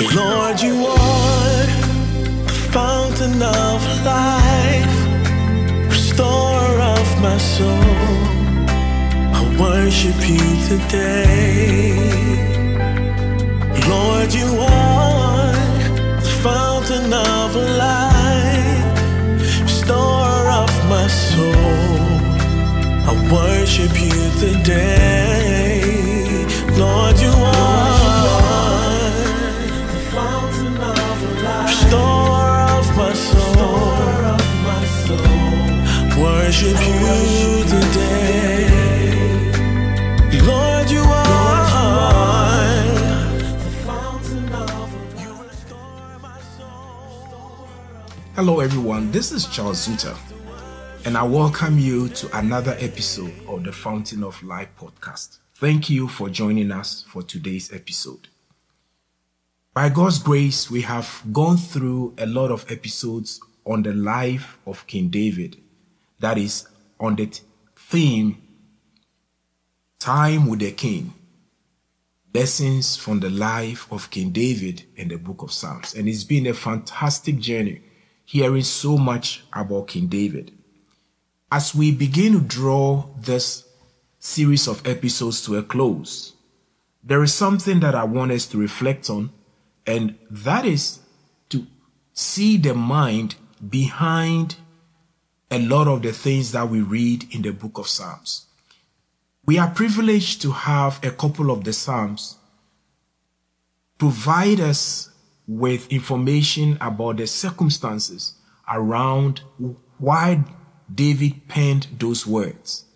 Lord, you are the fountain of life, restorer of my soul. I worship you today. Lord, you are the fountain of life, restorer of my soul. I worship you today. You today. Lord, you are. Hello, everyone. This is Charles Zuta, and I welcome you to another episode of the Fountain of Life podcast. Thank you for joining us for today's episode. By God's grace, we have gone through a lot of episodes on the life of King David. That is, on the theme Time with the King. Lessons from the life of King David in the book of Psalms. And it's been a fantastic journey hearing so much about King David. As we begin to draw this series of episodes to a close, there is something that I want us to reflect on, and that is to see the mind behind a lot of the things that we read in the book of Psalms. We are privileged to have a couple of the Psalms provide us with information about the circumstances around why David penned those words.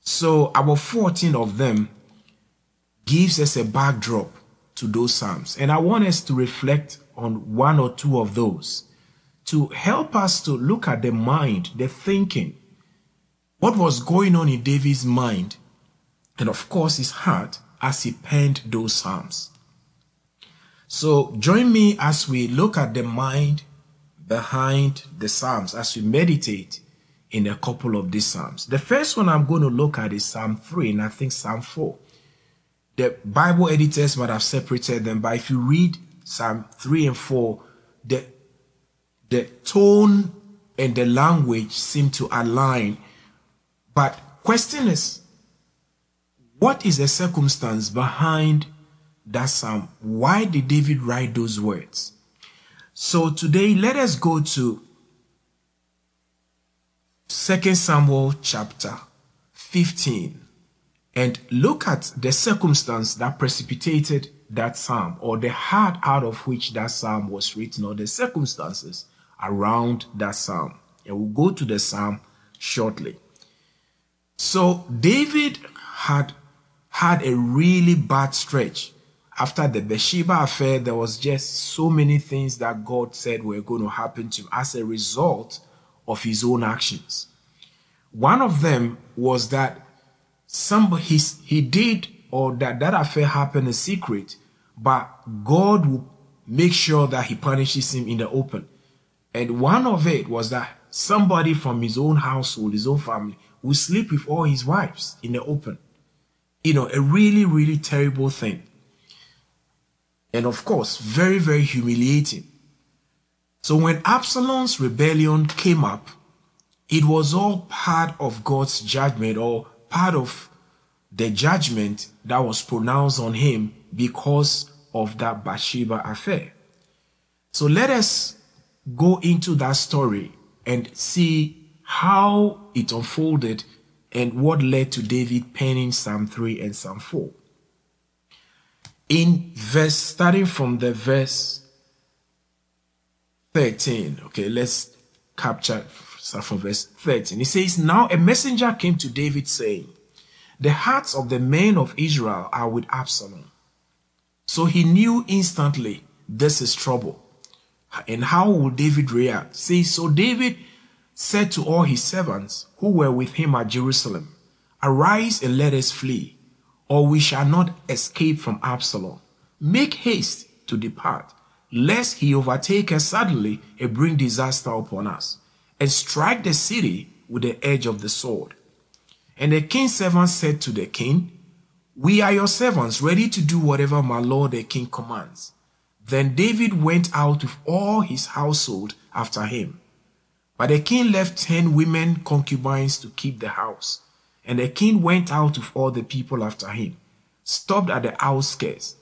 So, about 14 of them gives us a backdrop to those Psalms. And I want us to reflect on one or two of those to help us to look at the mind, the thinking, what was going on in David's mind, and of course his heart as he penned those Psalms. So join me as we look at the mind behind the Psalms, as we meditate in a couple of these Psalms. The first one I'm going to look at is Psalm 3 and I think Psalm 4. The Bible editors might have separated them, but if you read Psalm 3 and 4, the, the tone and the language seem to align. But question is, what is the circumstance behind that psalm? Why did David write those words? So today, let us go to Second Samuel chapter 15 and look at the circumstance that precipitated that psalm or the heart out of which that psalm was written or the circumstances around that psalm. And we'll go to the psalm shortly. So David had had a really bad stretch. After the Bathsheba affair, there was just so many things that God said were going to happen to him as a result of his own actions. One of them was that some he, he did or that that affair happened in secret, but God will make sure that he punishes him in the open. And one of it was that somebody from his own household, his own family, would sleep with all his wives in the open you know, a really, really terrible thing. And of course, very, very humiliating. So when Absalom's rebellion came up, it was all part of God's judgment or part of the judgment that was pronounced on him because of that Bathsheba affair. So let us go into that story and see how it unfolded and what led to David penning Psalm 3 and Psalm 4. In verse, starting from the verse 13, okay, let's capture from verse 13. It says, Now a messenger came to David saying, The hearts of the men of Israel are with Absalom. So he knew instantly this is trouble. And how will David react? See, so David said to all his servants who were with him at Jerusalem, Arise and let us flee, or we shall not escape from Absalom. Make haste to depart, lest he overtake us suddenly and bring disaster upon us, and strike the city with the edge of the sword. And the king's servants said to the king, We are your servants, ready to do whatever my lord the king commands. Then David went out with all his household after him. But the king left ten women concubines to keep the house. And the king went out with all the people after him, stopped at the outskirts.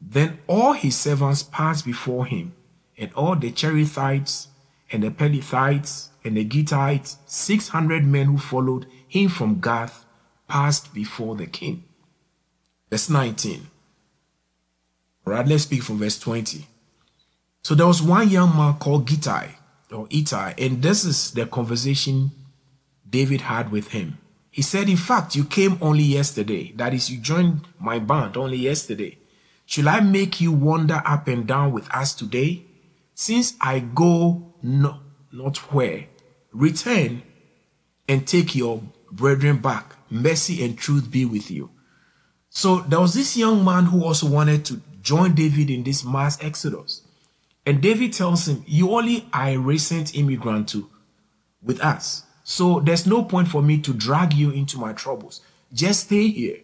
Then all his servants passed before him, and all the Cherethites, and the Pelethites, and the Gittites, six hundred men who followed him from Gath, passed before the king. Verse 19. Let's speak from verse 20. So there was one young man called Gittai or Itai, and this is the conversation David had with him. He said, In fact, you came only yesterday. That is, you joined my band only yesterday. Shall I make you wander up and down with us today? Since I go no, not where, return and take your brethren back. Mercy and truth be with you. So there was this young man who also wanted to join David in this mass exodus. And David tells him, You only are a recent immigrant to with us. So there's no point for me to drag you into my troubles. Just stay here.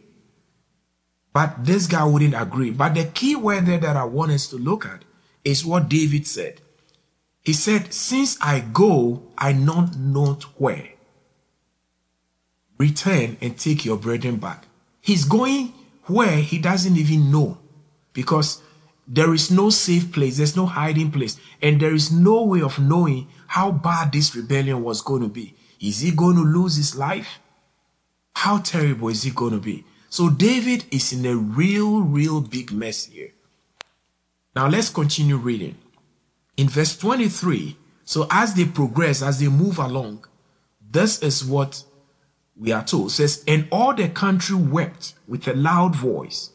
But this guy wouldn't agree. But the key word there that I want us to look at is what David said. He said, Since I go, I know not where. Return and take your burden back. He's going where he doesn't even know because there is no safe place, there's no hiding place, and there is no way of knowing how bad this rebellion was going to be. Is he going to lose his life? How terrible is it going to be? So David is in a real, real big mess here. Now let's continue reading. In verse 23, so as they progress, as they move along, this is what we are told. It says, And all the country wept with a loud voice,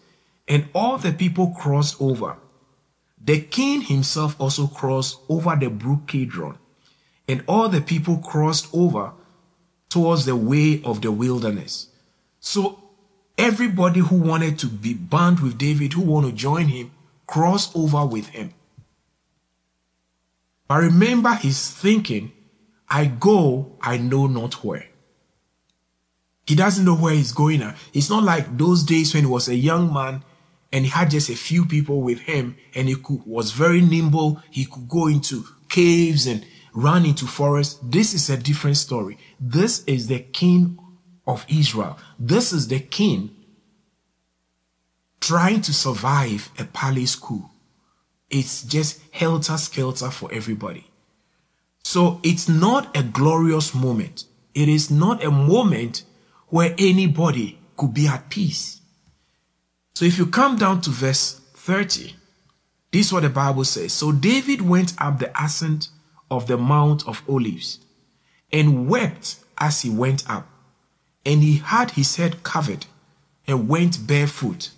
and all the people crossed over. The king himself also crossed over the brook Kidron, and all the people crossed over towards the way of the wilderness. So everybody who wanted to be bound with David, who want to join him, crossed over with him. But remember his thinking, I go, I know not where. He doesn't know where he's going. It's not like those days when he was a young man and he had just a few people with him and he could, was very nimble. He could go into caves and run into forests. This is a different story. This is the king of Israel. This is the king trying to survive a palace coup. It's just helter skelter for everybody. So it's not a glorious moment. It is not a moment where anybody could be at peace. So if you come down to verse 30, this is what the Bible says. So David went up the ascent of the Mount of Olives and wept as he went up. And he had his head covered and went barefoot.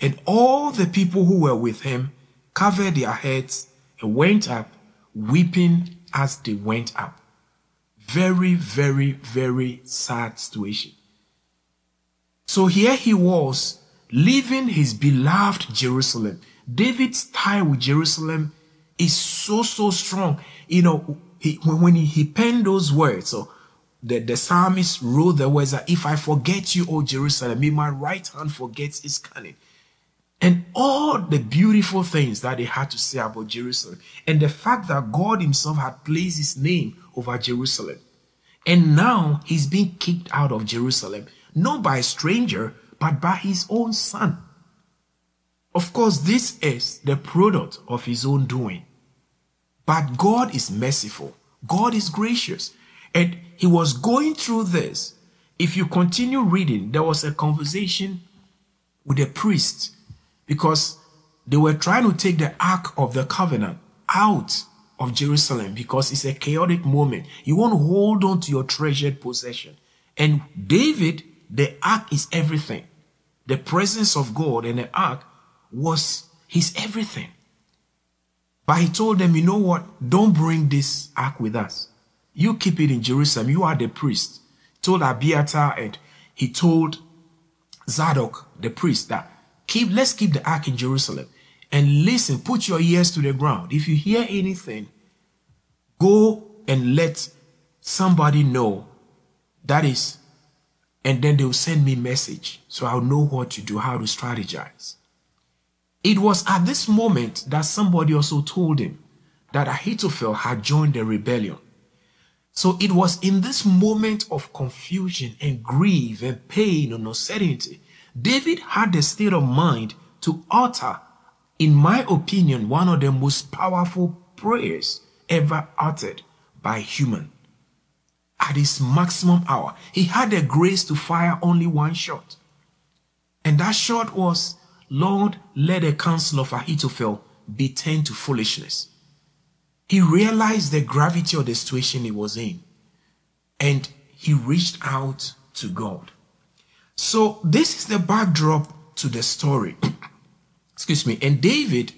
And all the people who were with him covered their heads and went up, weeping as they went up. Very, very, very sad situation. So here he was, leaving his beloved Jerusalem. David's tie with Jerusalem is so, so strong. You know, he, when he, he penned those words, so the, the psalmist wrote the words that if I forget you, O Jerusalem, may my right hand forgets its cunning. And all the beautiful things that they had to say about Jerusalem, and the fact that God Himself had placed His name over Jerusalem. And now He's being kicked out of Jerusalem, not by a stranger, but by His own Son. Of course, this is the product of His own doing. But God is merciful, God is gracious. And He was going through this. If you continue reading, there was a conversation with a priest because they were trying to take the Ark of the Covenant out of Jerusalem because it's a chaotic moment. You want to hold on to your treasured possession. And David, the Ark is everything. The presence of God and the Ark was his everything. But he told them, you know what? Don't bring this Ark with us. You keep it in Jerusalem. You are the priest. He told Abiathar and he told Zadok, the priest, that keep let's keep the ark in Jerusalem. And listen, put your ears to the ground. If you hear anything, go and let somebody know. That is, and then they'll send me message. So I'll know what to do, how to strategize. It was at this moment that somebody also told him that Ahithophel had joined the rebellion. So it was in this moment of confusion and grief and pain and uncertainty, David had the state of mind to utter, in my opinion, one of the most powerful prayers ever uttered by human. At his maximum hour, he had the grace to fire only one shot. And that shot was, Lord, let the counsel of Ahithophel be turned to foolishness. He realized the gravity of the situation he was in and he reached out to God. So, this is the backdrop to the story. Excuse me. And David,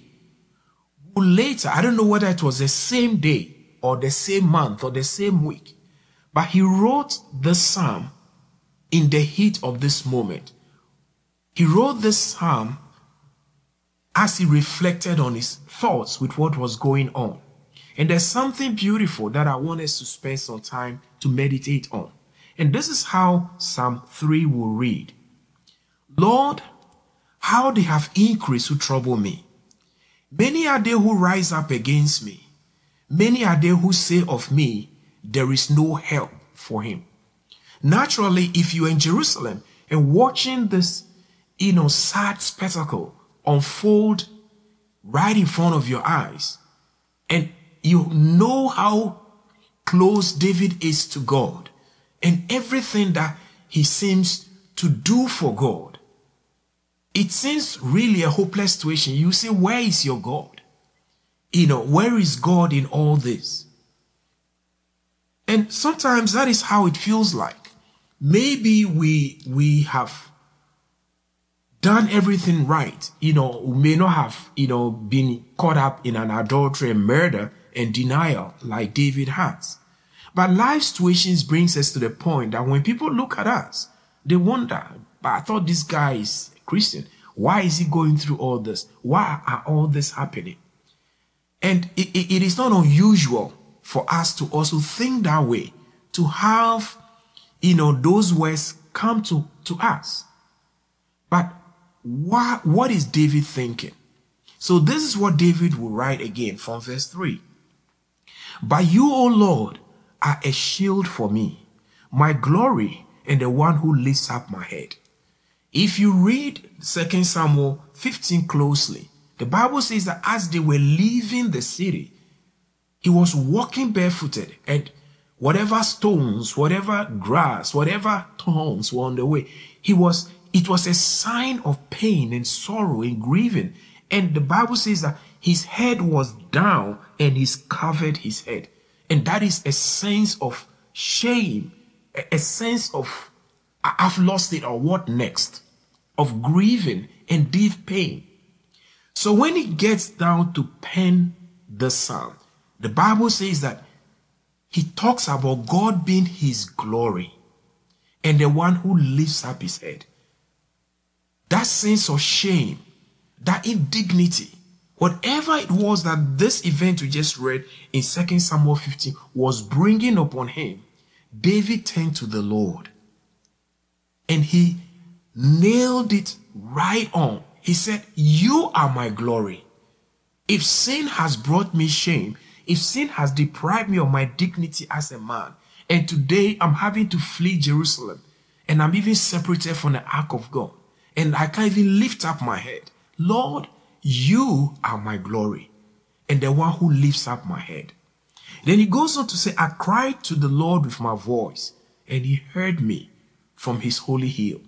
who later, I don't know whether it was the same day or the same month or the same week, but he wrote the psalm in the heat of this moment. He wrote this psalm as he reflected on his thoughts with what was going on. And there's something beautiful that I want us to spend some time to meditate on. And this is how Psalm 3 will read Lord, how they have increased who trouble me. Many are they who rise up against me. Many are they who say of me, There is no help for him. Naturally, if you're in Jerusalem and watching this, you know, sad spectacle unfold right in front of your eyes, and you know how close David is to God and everything that he seems to do for God. It seems really a hopeless situation. You say, Where is your God? You know, where is God in all this? And sometimes that is how it feels like. Maybe we we have done everything right. You know, we may not have, you know, been caught up in an adultery and murder, and denial like David has. But life situations brings us to the point that when people look at us, they wonder, but I thought this guy is a Christian. Why is he going through all this? Why are all this happening? And it, it, it is not unusual for us to also think that way, to have, you know, those words come to, to us. But what, what is David thinking? So this is what David will write again from verse 3. But you, O Lord, are a shield for me, my glory, and the one who lifts up my head. If you read 2 Samuel 15 closely, the Bible says that as they were leaving the city, he was walking barefooted, and whatever stones, whatever grass, whatever thorns were on the way, he was it was a sign of pain and sorrow and grieving. And the Bible says that his head was down and he's covered his head. And that is a sense of shame, a sense of, I've lost it, or what next? Of grieving and deep pain. So when he gets down to pen the psalm, the Bible says that he talks about God being his glory and the one who lifts up his head. That sense of shame, that indignity, Whatever it was that this event we just read in 2 Samuel 15 was bringing upon him, David turned to the Lord and he nailed it right on. He said, You are my glory. If sin has brought me shame, if sin has deprived me of my dignity as a man, and today I'm having to flee Jerusalem, and I'm even separated from the ark of God, and I can't even lift up my head, Lord, you are my glory and the one who lifts up my head. Then he goes on to say, I cried to the Lord with my voice, and he heard me from his holy hill.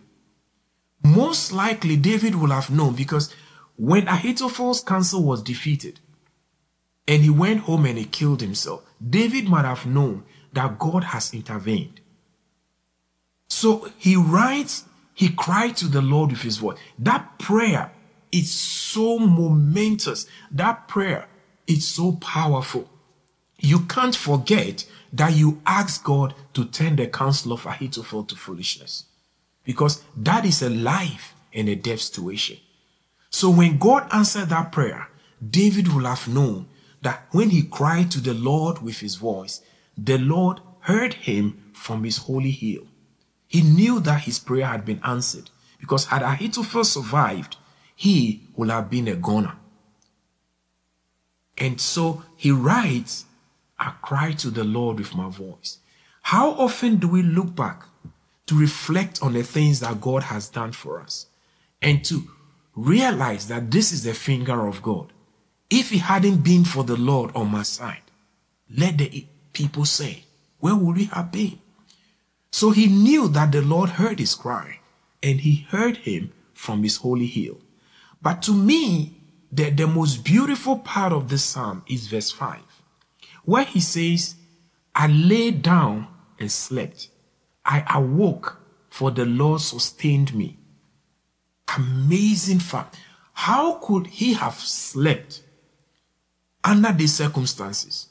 Most likely, David will have known because when Ahithophel's counsel was defeated and he went home and he killed himself, David might have known that God has intervened. So he writes, he cried to the Lord with his voice. That prayer is so momentous. That prayer is so powerful. You can't forget that you asked God to turn the counsel of Ahithophel to foolishness. Because that is a life and a death situation. So when God answered that prayer, David will have known that when he cried to the Lord with his voice, the Lord heard him from his holy hill. He knew that his prayer had been answered because had Ahithophel survived, he would have been a goner. And so he writes, I cry to the Lord with my voice. How often do we look back to reflect on the things that God has done for us and to realize that this is the finger of God? If it hadn't been for the Lord on my side, let the people say, where would we have been? So he knew that the Lord heard his cry and he heard him from his holy hill. But to me, the, the most beautiful part of this psalm is verse 5, where he says, I lay down and slept. I awoke, for the Lord sustained me. Amazing fact. How could he have slept under these circumstances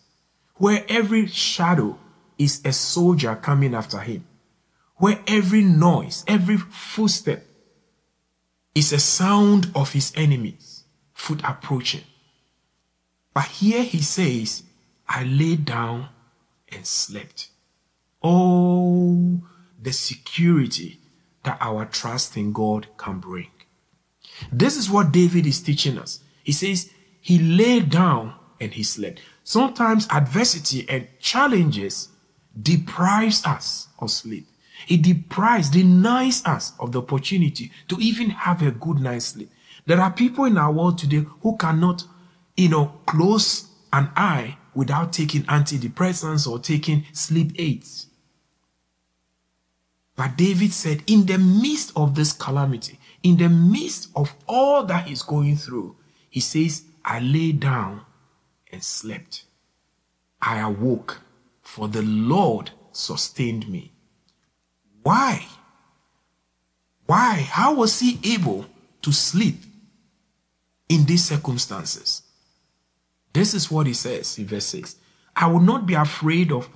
where every shadow is a soldier coming after him, where every noise, every footstep is a sound of his enemies, foot approaching. But here he says, I lay down and slept. Oh, the security that our trust in God can bring. This is what David is teaching us. He says, He lay down and he slept. Sometimes adversity and challenges deprives us of sleep. It deprives, denies us of the opportunity to even have a good night's sleep. There are people in our world today who cannot, you know, close an eye without taking antidepressants or taking sleep aids. But David said, in the midst of this calamity, in the midst of all that he's going through, he says, I lay down and slept. I awoke, for the Lord sustained me. Why? Why? How was he able to sleep in these circumstances? This is what he says in verse 6 I will not be afraid of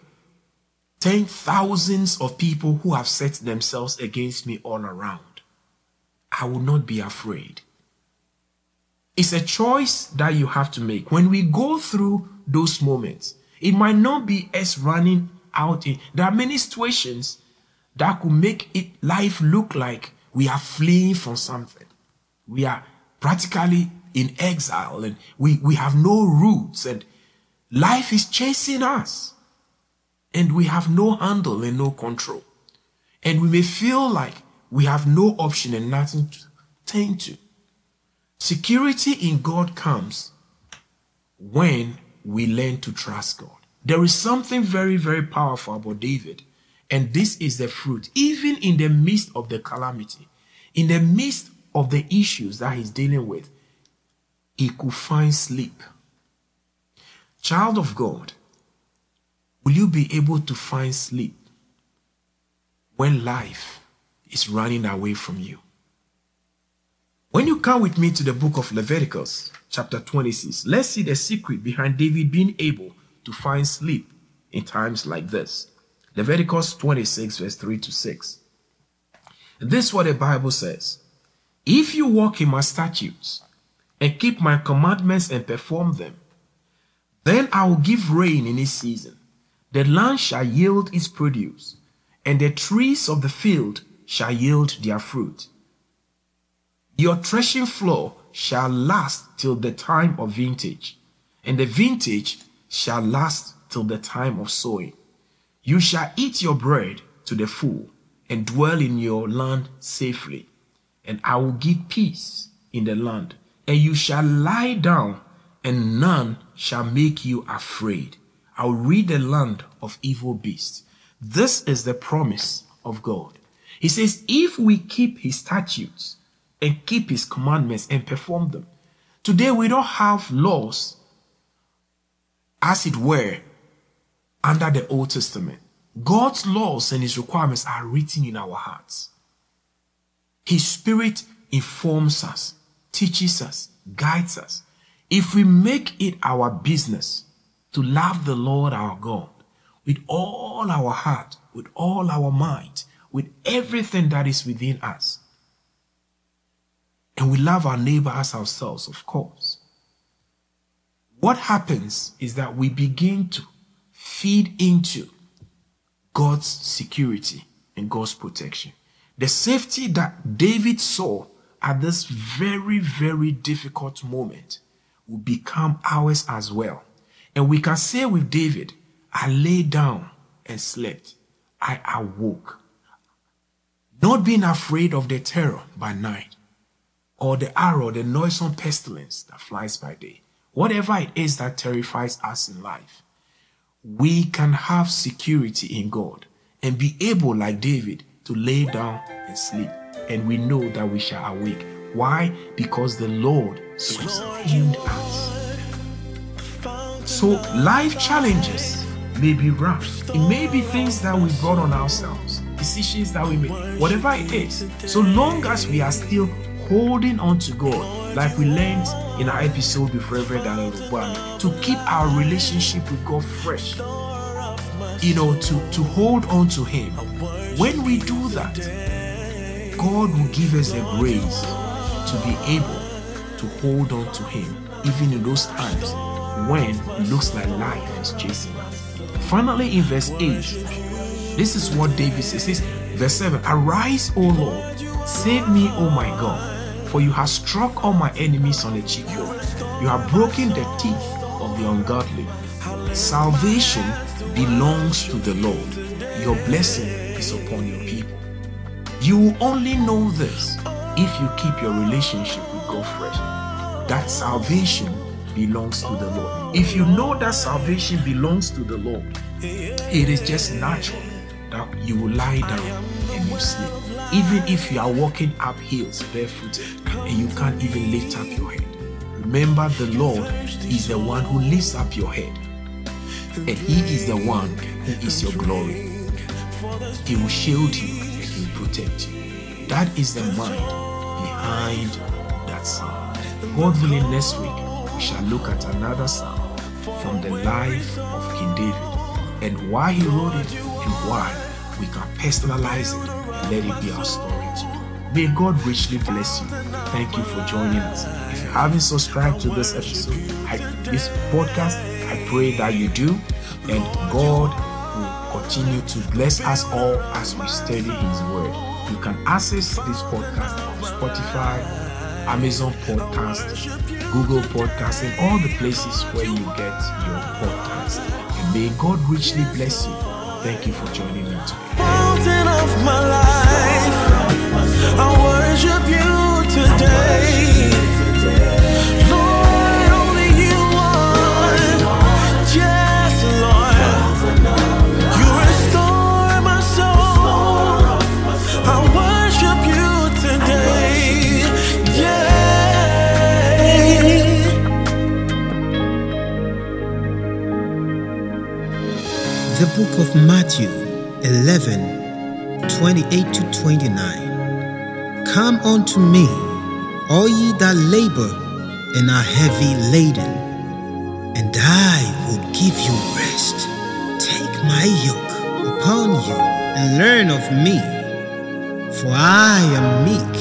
ten thousands of people who have set themselves against me all around. I will not be afraid. It's a choice that you have to make. When we go through those moments, it might not be us running out in. There are many situations that could make it life look like we are fleeing from something. We are practically in exile and we, we have no roots and life is chasing us and we have no handle and no control. And we may feel like we have no option and nothing to turn to. Security in God comes when we learn to trust God. There is something very, very powerful about David and this is the fruit. Even in the midst of the calamity, in the midst of the issues that he's dealing with, he could find sleep. Child of God, will you be able to find sleep when life is running away from you? When you come with me to the book of Leviticus, chapter 26, let's see the secret behind David being able to find sleep in times like this. Leviticus 26, verse 3 to 6. This is what the Bible says If you walk in my statutes and keep my commandments and perform them, then I will give rain in its season. The land shall yield its produce, and the trees of the field shall yield their fruit. Your threshing floor shall last till the time of vintage, and the vintage shall last till the time of sowing. You shall eat your bread to the full and dwell in your land safely. And I will give peace in the land. And you shall lie down, and none shall make you afraid. I will rid the land of evil beasts. This is the promise of God. He says, if we keep his statutes and keep his commandments and perform them. Today we don't have laws, as it were, under the Old Testament. God's laws and his requirements are written in our hearts. His spirit informs us, teaches us, guides us. If we make it our business to love the Lord our God with all our heart, with all our might, with everything that is within us, and we love our neighbor as ourselves, of course, what happens is that we begin to feed into God's security and God's protection. The safety that David saw at this very, very difficult moment will become ours as well. And we can say with David, I lay down and slept. I awoke. Not being afraid of the terror by night, or the arrow, the noisome pestilence that flies by day. Whatever it is that terrifies us in life, we can have security in God and be able, like David, to lay down and sleep. And we know that we shall awake. Why? Because the Lord sustained us. So, life challenges may be rough. It may be things that we brought on ourselves, decisions that we made, whatever it is. So long as we are still holding on to God, like we learned in our episode with Reverend Daniel Ubwami, to keep our relationship with God fresh, you know, to, to hold on to Him. When we do that, God will give us the grace to be able to hold on to Him, even in those times when it looks like life is chasing us. Finally, in verse 8, this is what David says, verse 7 Arise, O Lord, save me, O my God, for you have struck all my enemies on the cheekbone. You have broken the teeth of the ungodly. Salvation belongs to the Lord. Your blessing is upon your people. You will only know this if you keep your relationship with God fresh. That salvation belongs to the Lord. If you know that salvation belongs to the Lord, it is just natural you will lie down and you sleep. Even if you are walking up hills barefooted and you can't even lift up your head. Remember, the Lord is the one who lifts up your head, and He is the one who is your glory. He will shield you and He will protect you. That is the mind behind that psalm. God willing, next week we shall look at another psalm from the life of King David and why he wrote it and why we can personalize it and let it be our story too. May God richly bless you. Thank you for joining us. If you haven't subscribed to this episode, I, this podcast, I pray that you do, and God will continue to bless us all as we study His Word. You can access this podcast on Spotify, Amazon Podcast, Google Podcast, and all the places where you get your podcast. And may God richly bless you. Thank you for joining me today. The book of Matthew 11 28 to 29. Come unto me, all ye that labor and are heavy laden, and I will give you rest. Take my yoke upon you and learn of me, for I am meek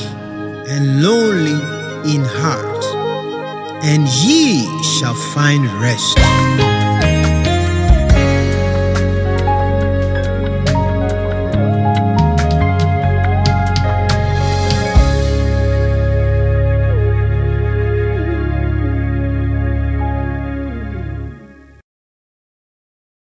and lowly in heart, and ye shall find rest